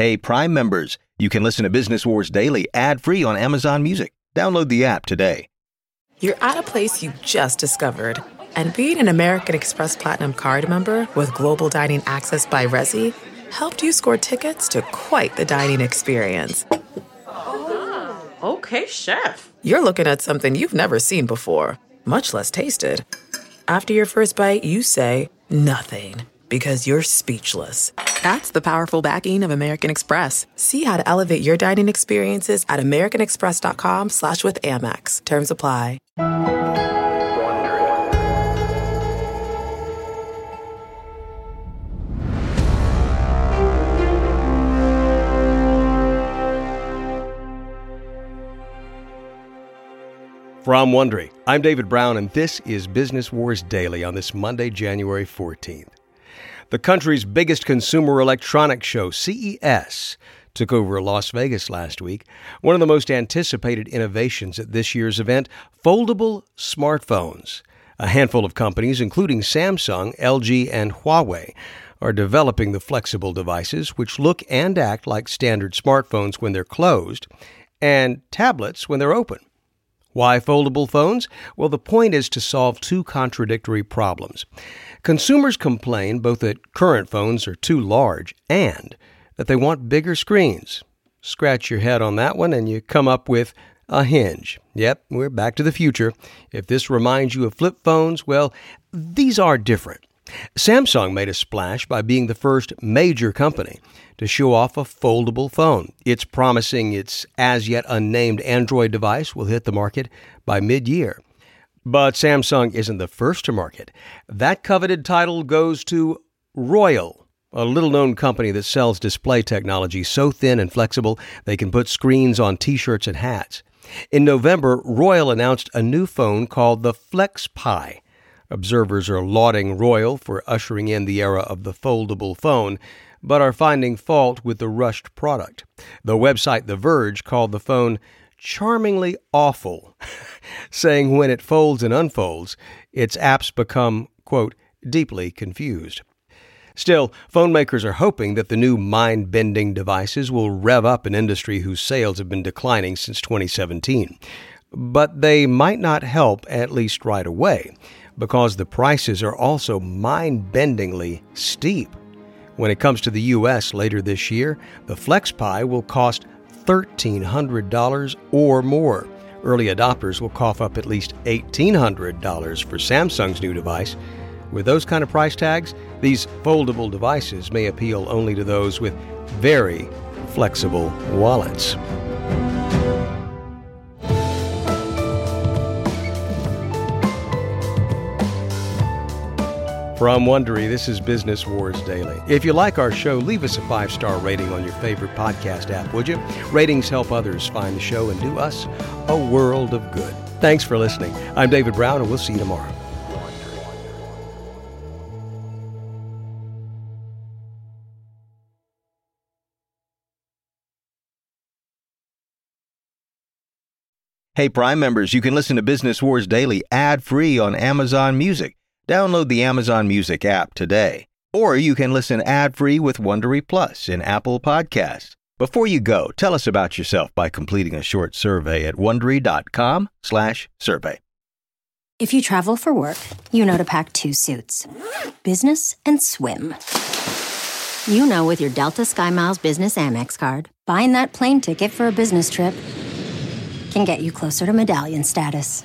Hey, Prime members, you can listen to Business Wars Daily ad free on Amazon Music. Download the app today. You're at a place you just discovered. And being an American Express Platinum card member with global dining access by Resy helped you score tickets to quite the dining experience. Oh, okay, chef. You're looking at something you've never seen before, much less tasted. After your first bite, you say, nothing because you're speechless. That's the powerful backing of American Express. See how to elevate your dining experiences at americanexpress.com slash with Amex. Terms apply. From Wondery, I'm David Brown, and this is Business Wars Daily on this Monday, January 14th. The country's biggest consumer electronics show, CES, took over Las Vegas last week. One of the most anticipated innovations at this year's event foldable smartphones. A handful of companies, including Samsung, LG, and Huawei, are developing the flexible devices which look and act like standard smartphones when they're closed and tablets when they're open. Why foldable phones? Well, the point is to solve two contradictory problems. Consumers complain both that current phones are too large and that they want bigger screens. Scratch your head on that one and you come up with a hinge. Yep, we're back to the future. If this reminds you of flip phones, well, these are different. Samsung made a splash by being the first major company to show off a foldable phone. It's promising its as yet unnamed Android device will hit the market by mid year. But Samsung isn't the first to market. That coveted title goes to Royole, a little known company that sells display technology so thin and flexible they can put screens on t shirts and hats. In November, Royole announced a new phone called the FlexPai. Observers are lauding Royole for ushering in the era of the foldable phone, but are finding fault with the rushed product. The website The Verge called the phone charmingly awful, saying when it folds and unfolds, its apps become, quote, deeply confused. Still, phone makers are hoping that the new mind bending devices will rev up an industry whose sales have been declining since 2017. But they might not help, at least right away, because the prices are also mind bendingly steep. When it comes to the U.S. later this year, the FlexPai will cost $1,300 or more. Early adopters will cough up at least $1,800 for Samsung's new device. With those kind of price tags, these foldable devices may appeal only to those with very flexible wallets. From Wondery, this is Business Wars Daily. If you like our show, leave us a five star rating on your favorite podcast app, would you? Ratings help others find the show and do us a world of good. Thanks for listening. I'm David Brown, and we'll see you tomorrow. Hey, Prime members, you can listen to Business Wars Daily ad free on Amazon Music. Download the Amazon Music app today. Or you can listen ad-free with Wondery Plus in Apple Podcasts. Before you go, tell us about yourself by completing a short survey at wondery.com/survey. If you travel for work, you know to pack two suits. Business and swim. You know with your Delta SkyMiles Business Amex card, buying that plane ticket for a business trip can get you closer to medallion status.